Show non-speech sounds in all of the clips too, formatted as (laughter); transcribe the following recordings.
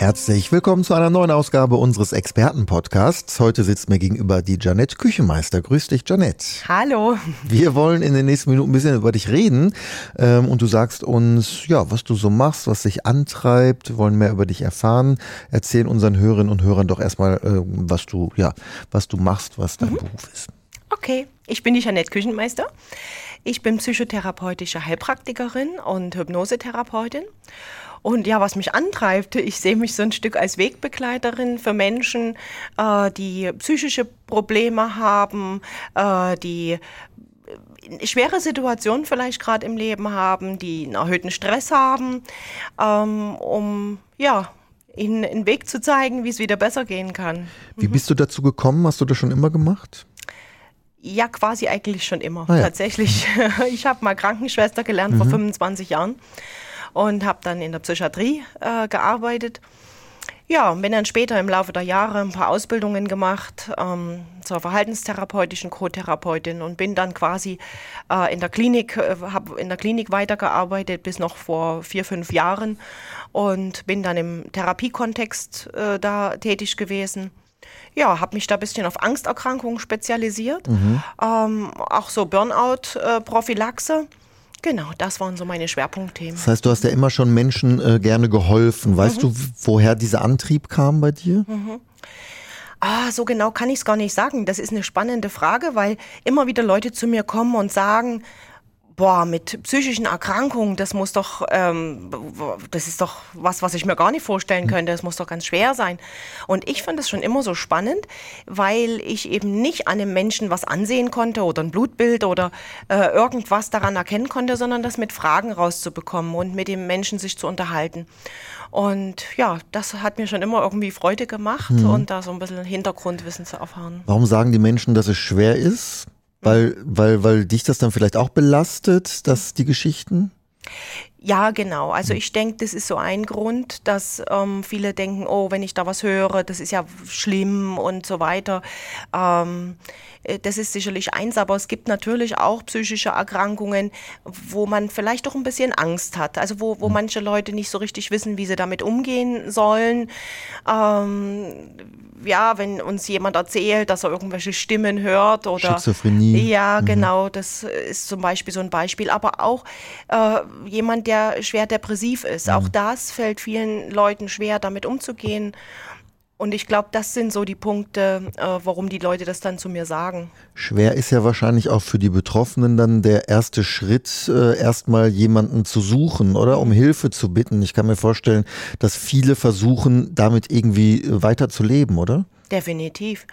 Herzlich willkommen zu einer neuen Ausgabe unseres Expertenpodcasts. Heute sitzt mir gegenüber die Janette Küchenmeister. Grüß dich, Janette. Hallo. Wir wollen in den nächsten Minuten ein bisschen über dich reden ähm, und du sagst uns, ja, was du so machst, was dich antreibt, wir wollen mehr über dich erfahren. Erzählen unseren Hörerinnen und Hörern doch erstmal, äh, was du, ja, was du machst, was dein mhm. Beruf ist. Okay, ich bin die Janette Küchenmeister. Ich bin psychotherapeutische Heilpraktikerin und Hypnosetherapeutin und ja, was mich antreibt, ich sehe mich so ein Stück als Wegbegleiterin für Menschen, äh, die psychische Probleme haben, äh, die äh, schwere Situationen vielleicht gerade im Leben haben, die einen erhöhten Stress haben, ähm, um ja ihnen einen Weg zu zeigen, wie es wieder besser gehen kann. Wie mhm. bist du dazu gekommen? Hast du das schon immer gemacht? Ja, quasi eigentlich schon immer. Ah, ja. Tatsächlich. (laughs) Ich habe mal Krankenschwester gelernt mhm. vor 25 Jahren und habe dann in der Psychiatrie äh, gearbeitet. Ja, bin dann später im Laufe der Jahre ein paar Ausbildungen gemacht ähm, zur verhaltenstherapeutischen Co-Therapeutin und bin dann quasi äh, in der Klinik, äh, habe in der Klinik weitergearbeitet bis noch vor vier, fünf Jahren und bin dann im Therapiekontext äh, da tätig gewesen. Ja, habe mich da ein bisschen auf Angsterkrankungen spezialisiert, mhm. ähm, auch so Burnout-Prophylaxe. Genau, das waren so meine Schwerpunktthemen. Das heißt, du hast ja immer schon Menschen äh, gerne geholfen. Weißt mhm. du, woher dieser Antrieb kam bei dir? Mhm. Ah, so genau kann ich es gar nicht sagen. Das ist eine spannende Frage, weil immer wieder Leute zu mir kommen und sagen, boah, mit psychischen Erkrankungen, das muss doch, ähm, das ist doch was, was ich mir gar nicht vorstellen hm. könnte. Das muss doch ganz schwer sein. Und ich fand es schon immer so spannend, weil ich eben nicht an einem Menschen was ansehen konnte oder ein Blutbild oder äh, irgendwas daran erkennen konnte, sondern das mit Fragen rauszubekommen und mit dem Menschen sich zu unterhalten. Und ja, das hat mir schon immer irgendwie Freude gemacht mhm. und da so ein bisschen Hintergrundwissen zu erfahren. Warum sagen die Menschen, dass es schwer ist? Weil, weil, weil dich das dann vielleicht auch belastet, dass die Geschichten? Ja, genau. Also ich denke, das ist so ein Grund, dass ähm, viele denken, oh, wenn ich da was höre, das ist ja schlimm und so weiter. Ähm, äh, das ist sicherlich eins, aber es gibt natürlich auch psychische Erkrankungen, wo man vielleicht doch ein bisschen Angst hat. Also wo, wo mhm. manche Leute nicht so richtig wissen, wie sie damit umgehen sollen. Ähm, ja, wenn uns jemand erzählt, dass er irgendwelche Stimmen hört oder Schizophrenie. Ja, mhm. genau, das ist zum Beispiel so ein Beispiel. Aber auch äh, jemand, der schwer depressiv ist, mhm. auch das fällt vielen Leuten schwer, damit umzugehen. Und ich glaube, das sind so die Punkte, äh, warum die Leute das dann zu mir sagen. Schwer ist ja wahrscheinlich auch für die Betroffenen dann der erste Schritt, äh, erstmal jemanden zu suchen oder um Hilfe zu bitten. Ich kann mir vorstellen, dass viele versuchen, damit irgendwie weiterzuleben, oder? Definitiv.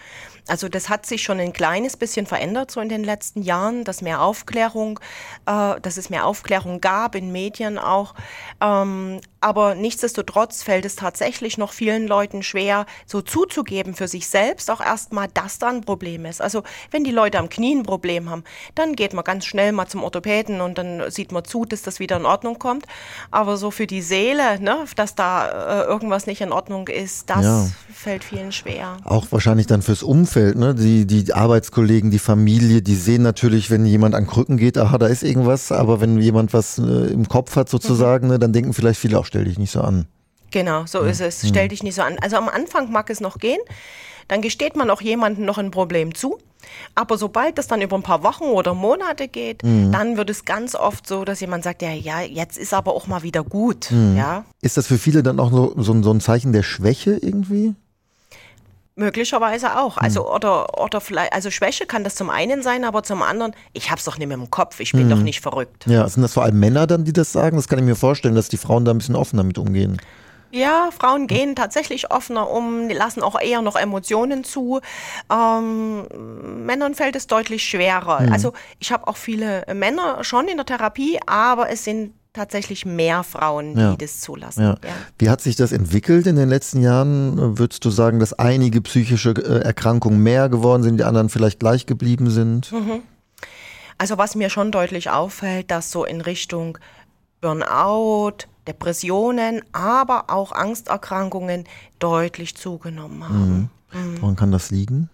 Also das hat sich schon ein kleines bisschen verändert so in den letzten Jahren, dass mehr Aufklärung, äh, dass es mehr Aufklärung gab in Medien auch. Ähm, aber nichtsdestotrotz fällt es tatsächlich noch vielen Leuten schwer, so zuzugeben für sich selbst auch erstmal, dass da ein Problem ist. Also wenn die Leute am Knie ein Problem haben, dann geht man ganz schnell mal zum Orthopäden und dann sieht man zu, dass das wieder in Ordnung kommt. Aber so für die Seele, ne, dass da äh, irgendwas nicht in Ordnung ist, das ja. fällt vielen schwer. Auch wahrscheinlich dann fürs Umfeld ne? Die, die Arbeitskollegen, die Familie, die sehen natürlich, wenn jemand an Krücken geht, aha, da ist irgendwas, aber wenn jemand was äh, im Kopf hat sozusagen, mhm. ne, dann denken vielleicht viele auch, stell dich nicht so an. Genau, so ist es. Stell mhm. dich nicht so an. Also am Anfang mag es noch gehen, dann gesteht man auch jemandem noch ein Problem zu. Aber sobald das dann über ein paar Wochen oder Monate geht, mhm. dann wird es ganz oft so, dass jemand sagt, ja, ja, jetzt ist aber auch mal wieder gut. Mhm. Ja. Ist das für viele dann auch so, so, so ein Zeichen der Schwäche irgendwie? Möglicherweise auch. Also, hm. oder, oder vielleicht, also Schwäche kann das zum einen sein, aber zum anderen, ich hab's doch nicht mehr im Kopf, ich bin hm. doch nicht verrückt. Ja, sind das vor allem Männer dann, die das sagen? Das kann ich mir vorstellen, dass die Frauen da ein bisschen offener mit umgehen. Ja, Frauen gehen tatsächlich offener um, lassen auch eher noch Emotionen zu. Ähm, Männern fällt es deutlich schwerer. Mhm. Also ich habe auch viele Männer schon in der Therapie, aber es sind tatsächlich mehr Frauen, die ja. das zulassen. Ja. Ja. Wie hat sich das entwickelt in den letzten Jahren? Würdest du sagen, dass einige psychische äh, Erkrankungen mehr geworden sind, die anderen vielleicht gleich geblieben sind? Mhm. Also was mir schon deutlich auffällt, dass so in Richtung Burnout, Depressionen, aber auch Angsterkrankungen deutlich zugenommen haben. Mhm. Woran kann das liegen?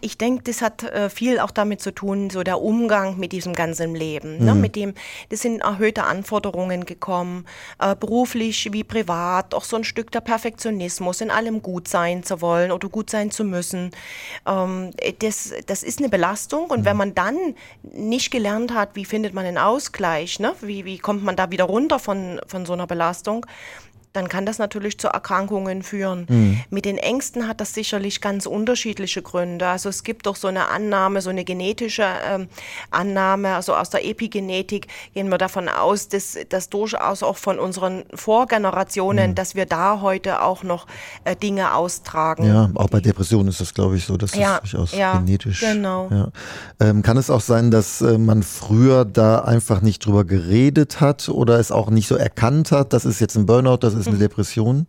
Ich denke, das hat äh, viel auch damit zu tun, so der Umgang mit diesem ganzen Leben. Ne? Mhm. Mit dem, das sind erhöhte Anforderungen gekommen, äh, beruflich wie privat, auch so ein Stück der Perfektionismus, in allem gut sein zu wollen oder gut sein zu müssen. Ähm, das, das ist eine Belastung und mhm. wenn man dann nicht gelernt hat, wie findet man einen Ausgleich, ne? wie, wie kommt man da wieder runter von, von so einer Belastung, dann kann das natürlich zu Erkrankungen führen. Mhm. Mit den Ängsten hat das sicherlich ganz unterschiedliche Gründe. Also es gibt doch so eine Annahme, so eine genetische ähm, Annahme, also aus der Epigenetik gehen wir davon aus, dass das durchaus auch von unseren Vorgenerationen, mhm. dass wir da heute auch noch äh, Dinge austragen. Ja, auch bei Depressionen ist das, glaube ich, so, dass ja, das durchaus ja, genetisch. Genau. Ja. Ähm, kann es auch sein, dass äh, man früher da einfach nicht drüber geredet hat oder es auch nicht so erkannt hat, das ist jetzt ein Burnout, das ist ist eine Depression?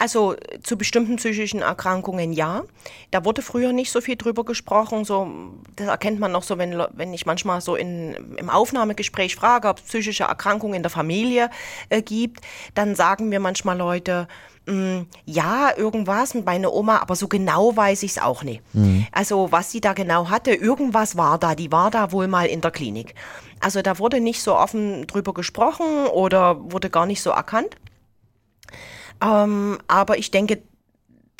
Also zu bestimmten psychischen Erkrankungen ja. Da wurde früher nicht so viel drüber gesprochen. So, das erkennt man noch so, wenn, wenn ich manchmal so in, im Aufnahmegespräch frage, ob es psychische Erkrankungen in der Familie äh, gibt. Dann sagen mir manchmal Leute, mm, ja, irgendwas mit meiner Oma, aber so genau weiß ich es auch nicht. Mhm. Also was sie da genau hatte, irgendwas war da. Die war da wohl mal in der Klinik. Also da wurde nicht so offen drüber gesprochen oder wurde gar nicht so erkannt. Ähm, aber ich denke,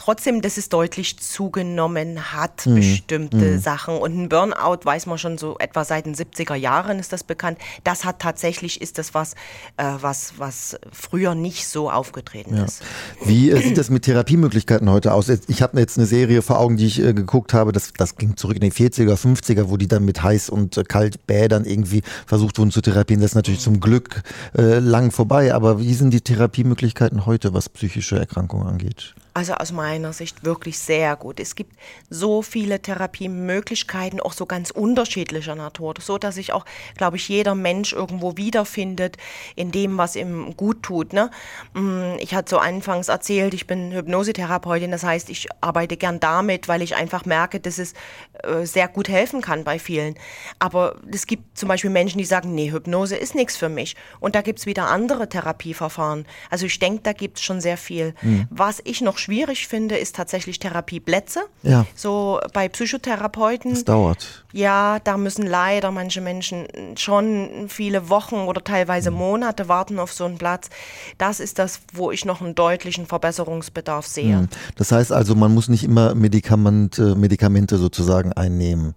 trotzdem, dass es deutlich zugenommen hat, mhm. bestimmte mhm. Sachen. Und ein Burnout weiß man schon so etwa seit den 70er Jahren ist das bekannt. Das hat tatsächlich, ist das was, äh, was, was früher nicht so aufgetreten ja. ist. Wie äh, sieht das mit Therapiemöglichkeiten heute aus? Ich habe jetzt eine Serie vor Augen, die ich äh, geguckt habe, das, das ging zurück in die 40er, 50er, wo die dann mit heiß und äh, kalt Bädern irgendwie versucht wurden zu therapieren. Das ist natürlich zum Glück äh, lang vorbei, aber wie sind die Therapiemöglichkeiten heute, was psychische Erkrankungen angeht? Also aus meiner Sicht wirklich sehr gut. Es gibt so viele Therapiemöglichkeiten, auch so ganz unterschiedlicher Natur, so dass sich auch, glaube ich, jeder Mensch irgendwo wiederfindet in dem, was ihm gut tut. Ne? Mm, ich hatte so anfangs erzählt, ich bin Hypnosetherapeutin, das heißt, ich arbeite gern damit, weil ich einfach merke, dass es äh, sehr gut helfen kann bei vielen. Aber es gibt zum Beispiel Menschen, die sagen, nee, Hypnose ist nichts für mich. Und da gibt es wieder andere Therapieverfahren. Also ich denke, da gibt es schon sehr viel. Mhm. Was ich noch schwierig finde, ist tatsächlich Therapieplätze. Ja. So bei Psychotherapeuten. Das dauert. Ja, da müssen leider manche Menschen schon viele Wochen oder teilweise Monate warten auf so einen Platz. Das ist das, wo ich noch einen deutlichen Verbesserungsbedarf sehe. Hm. Das heißt also, man muss nicht immer Medikamente, Medikamente sozusagen einnehmen.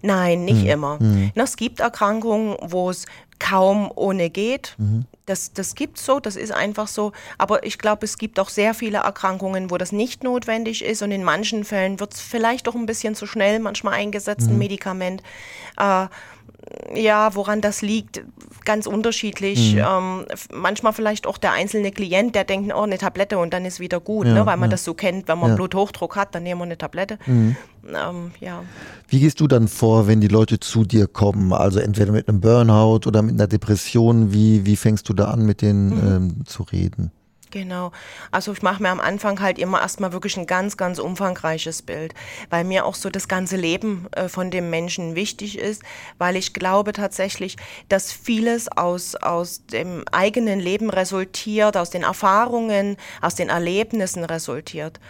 Nein, nicht mhm. immer. Mhm. Es gibt Erkrankungen, wo es kaum ohne geht. Mhm. Das, das gibt so, das ist einfach so. Aber ich glaube, es gibt auch sehr viele Erkrankungen, wo das nicht notwendig ist. Und in manchen Fällen wird es vielleicht auch ein bisschen zu schnell manchmal eingesetzt, ein mhm. Medikament. Äh, ja, woran das liegt, ganz unterschiedlich. Mhm. Ähm, manchmal vielleicht auch der einzelne Klient, der denkt, oh, eine Tablette und dann ist wieder gut, ja, ne? weil man ja. das so kennt, wenn man ja. Bluthochdruck hat, dann nehmen wir eine Tablette. Mhm. Ähm, ja. Wie gehst du dann vor, wenn die Leute zu dir kommen? Also entweder mit einem Burnout oder mit einer Depression, wie, wie fängst du da an, mit denen mhm. ähm, zu reden? Genau. Also ich mache mir am Anfang halt immer erstmal wirklich ein ganz, ganz umfangreiches Bild, weil mir auch so das ganze Leben äh, von dem Menschen wichtig ist, weil ich glaube tatsächlich, dass vieles aus, aus dem eigenen Leben resultiert, aus den Erfahrungen, aus den Erlebnissen resultiert.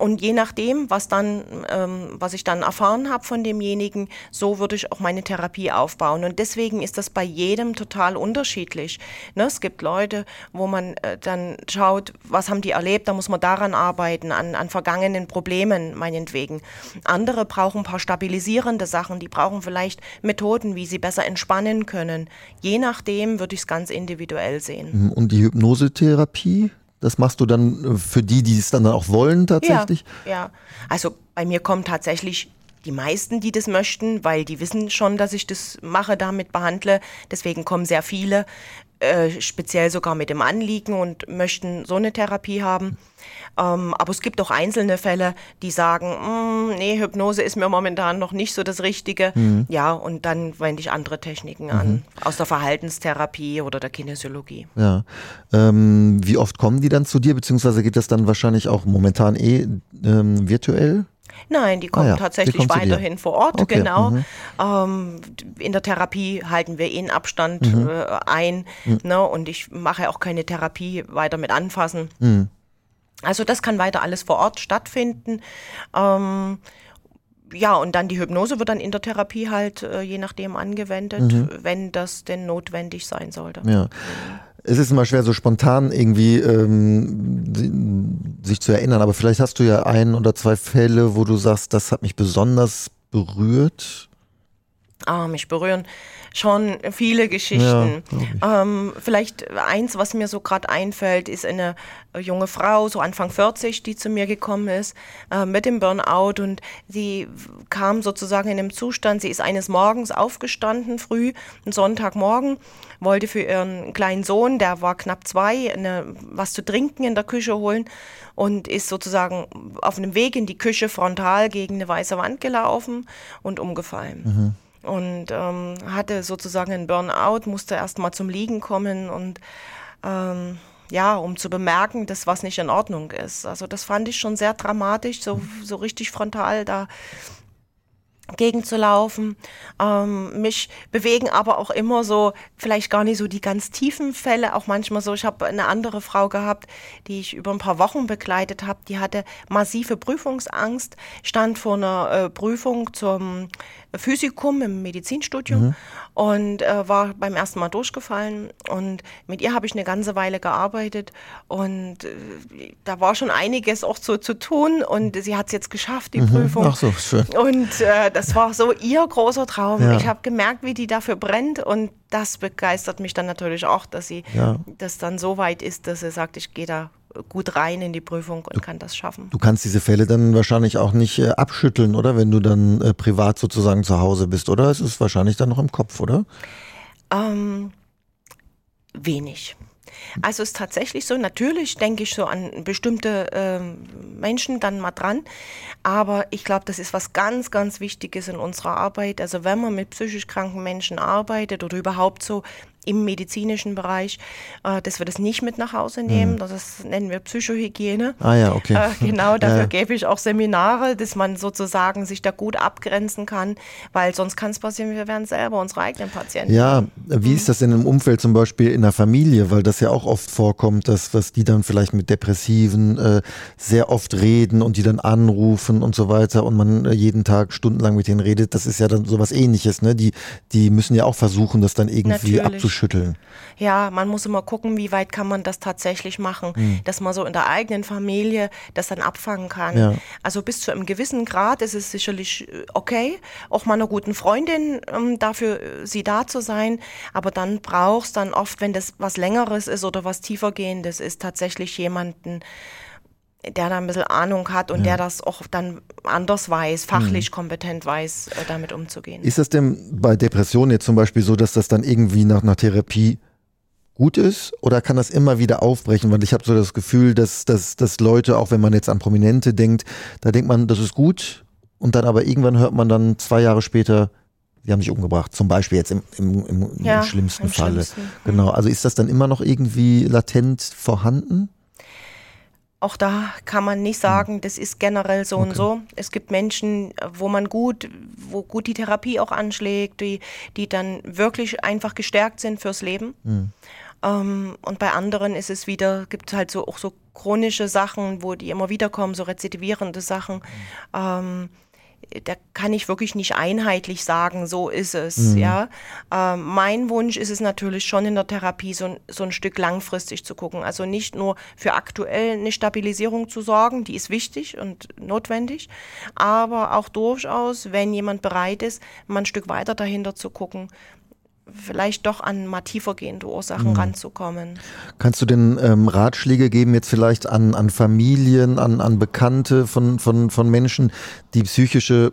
Und je nachdem, was dann, ähm, was ich dann erfahren habe von demjenigen, so würde ich auch meine Therapie aufbauen. Und deswegen ist das bei jedem total unterschiedlich. Ne? Es gibt Leute, wo man äh, dann schaut, was haben die erlebt, da muss man daran arbeiten, an, an vergangenen Problemen meinetwegen. Andere brauchen ein paar stabilisierende Sachen, die brauchen vielleicht Methoden, wie sie besser entspannen können. Je nachdem würde ich es ganz individuell sehen. Und die Hypnosetherapie? Das machst du dann äh, für die, die es dann auch wollen tatsächlich? Ja, ja. Also bei mir kommen tatsächlich die meisten, die das möchten, weil die wissen schon, dass ich das mache, damit behandle. Deswegen kommen sehr viele, äh, speziell sogar mit dem Anliegen und möchten so eine Therapie haben. Ähm, aber es gibt auch einzelne Fälle, die sagen, mm, nee, Hypnose ist mir momentan noch nicht so das Richtige. Mhm. Ja, und dann wende ich andere Techniken mhm. an, aus der Verhaltenstherapie oder der Kinesiologie. Ja. Ähm, wie oft kommen die dann zu dir, beziehungsweise geht das dann wahrscheinlich auch momentan eh ähm, virtuell? Nein, die kommen ah ja, tatsächlich weiterhin vor Ort, okay. genau. Mhm. Ähm, in der Therapie halten wir eh einen Abstand mhm. äh, ein mhm. ne? und ich mache auch keine Therapie weiter mit anfassen. Mhm. Also das kann weiter alles vor Ort stattfinden. Ähm, ja, und dann die Hypnose wird dann in der Therapie halt äh, je nachdem angewendet, mhm. wenn das denn notwendig sein sollte. Ja. Es ist immer schwer, so spontan irgendwie ähm, sich zu erinnern, aber vielleicht hast du ja ein oder zwei Fälle, wo du sagst, das hat mich besonders berührt. Ah, mich berühren schon viele Geschichten. Ja, ähm, vielleicht eins, was mir so gerade einfällt, ist eine junge Frau, so Anfang 40, die zu mir gekommen ist äh, mit dem Burnout und sie kam sozusagen in einem Zustand, sie ist eines Morgens aufgestanden, früh, einen Sonntagmorgen, wollte für ihren kleinen Sohn, der war knapp zwei, eine, was zu trinken in der Küche holen und ist sozusagen auf einem Weg in die Küche frontal gegen eine weiße Wand gelaufen und umgefallen. Mhm und ähm, hatte sozusagen einen Burnout, musste erst mal zum Liegen kommen und ähm, ja, um zu bemerken, dass was nicht in Ordnung ist. Also das fand ich schon sehr dramatisch, so, so richtig frontal da gegenzulaufen. Ähm, mich bewegen aber auch immer so, vielleicht gar nicht so die ganz tiefen Fälle, auch manchmal so. Ich habe eine andere Frau gehabt, die ich über ein paar Wochen begleitet habe, die hatte massive Prüfungsangst, stand vor einer äh, Prüfung zum Physikum im Medizinstudium mhm. Und äh, war beim ersten Mal durchgefallen. Und mit ihr habe ich eine ganze Weile gearbeitet und äh, da war schon einiges auch so zu tun und sie hat es jetzt geschafft, die mhm. Prüfung. Ach so, schön. Und äh, das war so ihr großer Traum. Ja. Ich habe gemerkt, wie die dafür brennt und das begeistert mich dann natürlich auch, dass sie ja. das dann so weit ist, dass sie sagt, ich gehe da gut rein in die Prüfung und du, kann das schaffen. Du kannst diese Fälle dann wahrscheinlich auch nicht äh, abschütteln, oder? Wenn du dann äh, privat sozusagen zu Hause bist, oder? Es ist wahrscheinlich dann noch im Kopf, oder? Ähm, wenig. Also es ist tatsächlich so, natürlich denke ich so an bestimmte ähm, Menschen dann mal dran, aber ich glaube, das ist was ganz, ganz Wichtiges in unserer Arbeit. Also wenn man mit psychisch kranken Menschen arbeitet oder überhaupt so im medizinischen Bereich, äh, dass wir das nicht mit nach Hause nehmen. Mhm. Das nennen wir Psychohygiene. Ah ja, okay. Äh, genau, (laughs) dafür ja. gebe ich auch Seminare, dass man sozusagen sich da gut abgrenzen kann, weil sonst kann es passieren, wir werden selber unsere eigenen Patienten. Ja, wie mhm. ist das denn im Umfeld zum Beispiel in der Familie? Weil das ja auch oft vorkommt, dass was die dann vielleicht mit Depressiven äh, sehr oft reden und die dann anrufen und so weiter und man äh, jeden Tag stundenlang mit denen redet. Das ist ja dann sowas ähnliches, ne? Die, die müssen ja auch versuchen, das dann irgendwie abzuschließen schütteln. Ja, man muss immer gucken, wie weit kann man das tatsächlich machen, mhm. dass man so in der eigenen Familie das dann abfangen kann. Ja. Also bis zu einem gewissen Grad ist es sicherlich äh, okay, auch mal einer guten Freundin ähm, dafür äh, sie da zu sein, aber dann brauchst dann oft, wenn das was längeres ist oder was tiefergehendes ist, tatsächlich jemanden, der da ein bisschen Ahnung hat und ja. der das auch dann anders weiß, fachlich mhm. kompetent weiß, äh, damit umzugehen. Ist das denn bei Depressionen jetzt zum Beispiel so, dass das dann irgendwie nach einer Therapie gut ist oder kann das immer wieder aufbrechen? Weil ich habe so das Gefühl, dass, dass, dass Leute, auch wenn man jetzt an Prominente denkt, da denkt man, das ist gut und dann aber irgendwann hört man dann zwei Jahre später, sie haben sich umgebracht, zum Beispiel jetzt im, im, im, ja, im schlimmsten im Falle. Schlimmsten. Genau, also ist das dann immer noch irgendwie latent vorhanden? Auch da kann man nicht sagen, das ist generell so okay. und so. Es gibt Menschen, wo man gut, wo gut die Therapie auch anschlägt, die, die dann wirklich einfach gestärkt sind fürs Leben. Mhm. Ähm, und bei anderen ist es wieder, gibt es halt so auch so chronische Sachen, wo die immer wieder kommen, so rezidivierende Sachen. Mhm. Ähm, da kann ich wirklich nicht einheitlich sagen, so ist es. Mhm. Ja, äh, mein Wunsch ist es natürlich schon in der Therapie so, so ein Stück langfristig zu gucken. Also nicht nur für aktuell eine Stabilisierung zu sorgen, die ist wichtig und notwendig, aber auch durchaus, wenn jemand bereit ist, mal ein Stück weiter dahinter zu gucken, vielleicht doch an mal tiefergehende Ursachen mhm. ranzukommen. Kannst du denn ähm, Ratschläge geben, jetzt vielleicht an, an Familien, an, an Bekannte von, von, von Menschen, die psychische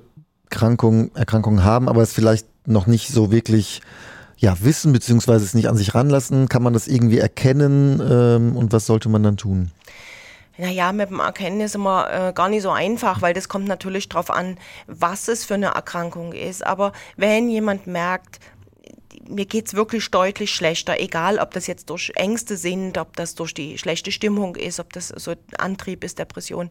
Erkrankungen, Erkrankungen haben, aber es vielleicht noch nicht so wirklich ja, wissen, beziehungsweise es nicht an sich ranlassen? Kann man das irgendwie erkennen ähm, und was sollte man dann tun? Naja, mit dem Erkennen ist immer äh, gar nicht so einfach, weil das kommt natürlich darauf an, was es für eine Erkrankung ist. Aber wenn jemand merkt, mir geht's wirklich deutlich schlechter, egal ob das jetzt durch Ängste sind, ob das durch die schlechte Stimmung ist, ob das so Antrieb ist, Depression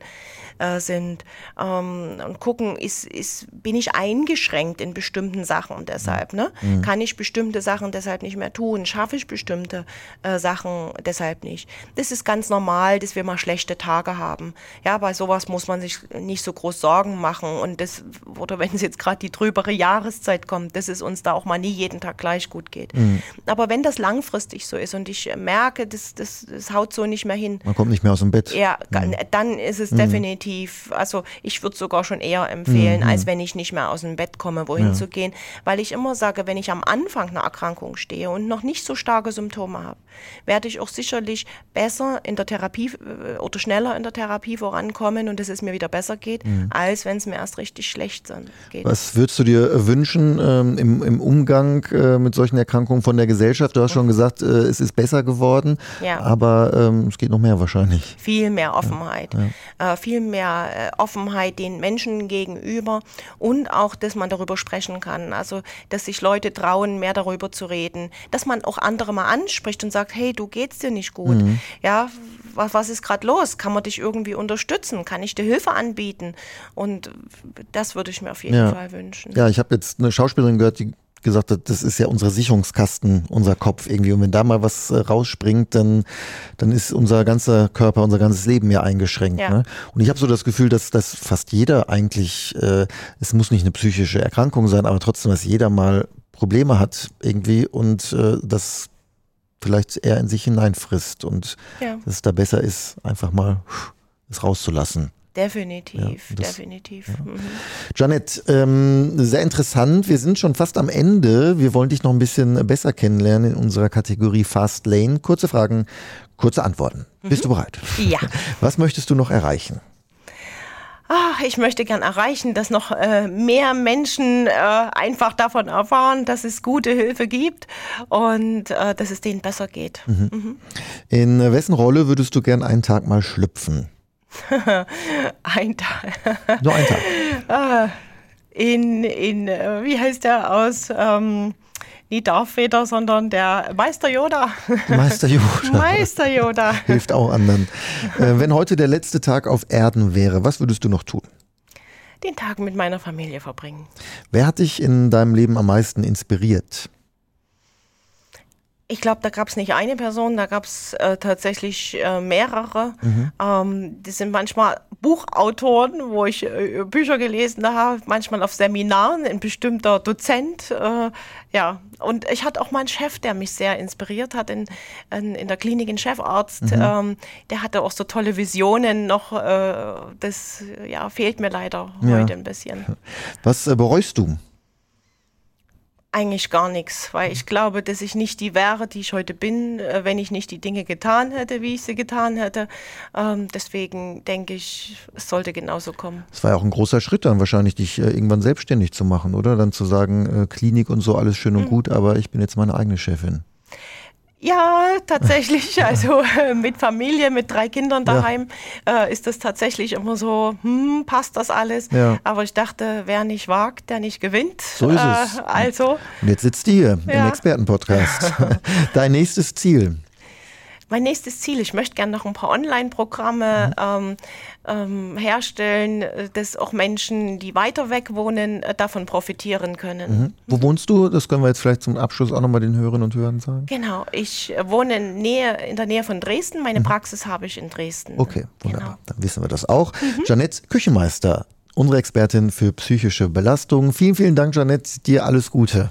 äh, sind. Ähm, und gucken, ist, ist, bin ich eingeschränkt in bestimmten Sachen deshalb? Ne? Mhm. Kann ich bestimmte Sachen deshalb nicht mehr tun? Schaffe ich bestimmte äh, Sachen deshalb nicht? Das ist ganz normal, dass wir mal schlechte Tage haben. Ja, bei sowas muss man sich nicht so groß Sorgen machen. Und das, oder wenn es jetzt gerade die trübere Jahreszeit kommt, dass es uns da auch mal nie jeden Tag gleich gut geht. Mhm. Aber wenn das langfristig so ist und ich merke, das, das, das haut so nicht mehr hin. Man kommt nicht mehr aus dem Bett. Ja, mhm. dann ist es mhm. definitiv, also ich würde sogar schon eher empfehlen, mhm. als wenn ich nicht mehr aus dem Bett komme, wohin ja. zu gehen. Weil ich immer sage, wenn ich am Anfang einer Erkrankung stehe und noch nicht so starke Symptome habe, werde ich auch sicherlich besser in der Therapie äh, oder schneller in der Therapie vorankommen und dass es mir wieder besser geht, mhm. als wenn es mir erst richtig schlecht geht. Was würdest du dir wünschen ähm, im, im, Umgang äh, mit solchen Erkrankungen von der Gesellschaft? Du hast schon gesagt, äh, es ist besser geworden, ja. aber ähm, es geht noch mehr wahrscheinlich. Viel mehr Offenheit. Ja. Äh, viel mehr äh, Offenheit den Menschen gegenüber und auch, dass man darüber sprechen kann. Also, dass sich Leute trauen, mehr darüber zu reden. Dass man auch andere mal anspricht und sagt, hey, du geht's dir nicht gut. Mhm. Ja, was, was ist gerade los? Kann man dich irgendwie unterstützen? Kann ich dir Hilfe anbieten? Und das würde ich mir auf jeden ja. Fall wünschen. Ja, ich habe jetzt eine Schauspielerin gehört, die gesagt hat, das ist ja unser Sicherungskasten, unser Kopf irgendwie. Und wenn da mal was äh, rausspringt, dann, dann ist unser ganzer Körper, unser ganzes Leben ja eingeschränkt. Ja. Ne? Und ich habe so das Gefühl, dass, dass fast jeder eigentlich, äh, es muss nicht eine psychische Erkrankung sein, aber trotzdem, dass jeder mal Probleme hat irgendwie und äh, das vielleicht eher in sich hineinfrisst und ja. dass es da besser ist, einfach mal es rauszulassen. Definitiv, ja, das, definitiv. Ja. Mhm. Janet, ähm, sehr interessant. Wir sind schon fast am Ende. Wir wollen dich noch ein bisschen besser kennenlernen in unserer Kategorie Fast Lane. Kurze Fragen, kurze Antworten. Mhm. Bist du bereit? Ja. (laughs) Was möchtest du noch erreichen? ach, ich möchte gern erreichen, dass noch äh, mehr Menschen äh, einfach davon erfahren, dass es gute Hilfe gibt und äh, dass es denen besser geht. Mhm. Mhm. In wessen Rolle würdest du gern einen Tag mal schlüpfen? (laughs) ein Tag. Nur ein Tag. (laughs) Ah, in, in, äh, wie heißt der aus? Ähm, nicht Darth Vader, sondern der Meister Yoda. (laughs) Meister Yoda. Meister Yoda. Hilft auch anderen. Äh, wenn heute der letzte Tag auf Erden wäre, was würdest du noch tun? Den Tag mit meiner Familie verbringen. Wer hat dich in deinem Leben am meisten inspiriert? Ich glaube, da gab es nicht eine Person, da gab es äh, tatsächlich äh, mehrere. Mhm. Ähm, die sind manchmal Buchautoren, wo ich äh, Bücher gelesen habe, manchmal auf Seminaren, ein bestimmter Dozent. Äh, ja, und ich hatte auch mal einen Chef, der mich sehr inspiriert hat in, in, in der Klinik, ein Chefarzt. Mhm. Ähm, der hatte auch so tolle Visionen noch. Äh, das ja, fehlt mir leider ja. heute ein bisschen. Was äh, bereust du? Eigentlich gar nichts, weil ich glaube, dass ich nicht die wäre, die ich heute bin, äh, wenn ich nicht die Dinge getan hätte, wie ich sie getan hätte. Ähm, deswegen denke ich, es sollte genauso kommen. Es war ja auch ein großer Schritt dann wahrscheinlich, dich äh, irgendwann selbstständig zu machen, oder? Dann zu sagen, äh, Klinik und so, alles schön und mhm. gut, aber ich bin jetzt meine eigene Chefin. Ja, tatsächlich. (laughs) Also mit Familie, mit drei Kindern daheim ja. äh, ist das tatsächlich immer so, hm, passt das alles? Ja. Aber ich dachte, wer nicht wagt, der nicht gewinnt. So ist äh, es. Also. Und jetzt sitzt hier ja. im Expertenpodcast. (laughs) Dein nächstes Ziel mein nächstes Ziel, ich möchte gerne noch ein paar Online-Programme mhm. ähm, ähm, herstellen, dass auch Menschen, die weiter weg wohnen, äh, davon profitieren können. Mhm. Wo wohnst du? Das können wir jetzt vielleicht zum Abschluss auch nochmal den Hörerinnen und Hörern sagen. Genau, ich wohne in, Nähe, in der Nähe von Dresden. Meine mhm. Praxis habe ich in Dresden. Okay, wunderbar. Genau. Dann wissen wir das auch. Mhm. Janette Küchenmeister, unsere Expertin für psychische Belastungen. Vielen, vielen Dank, Janette. Dir alles Gute.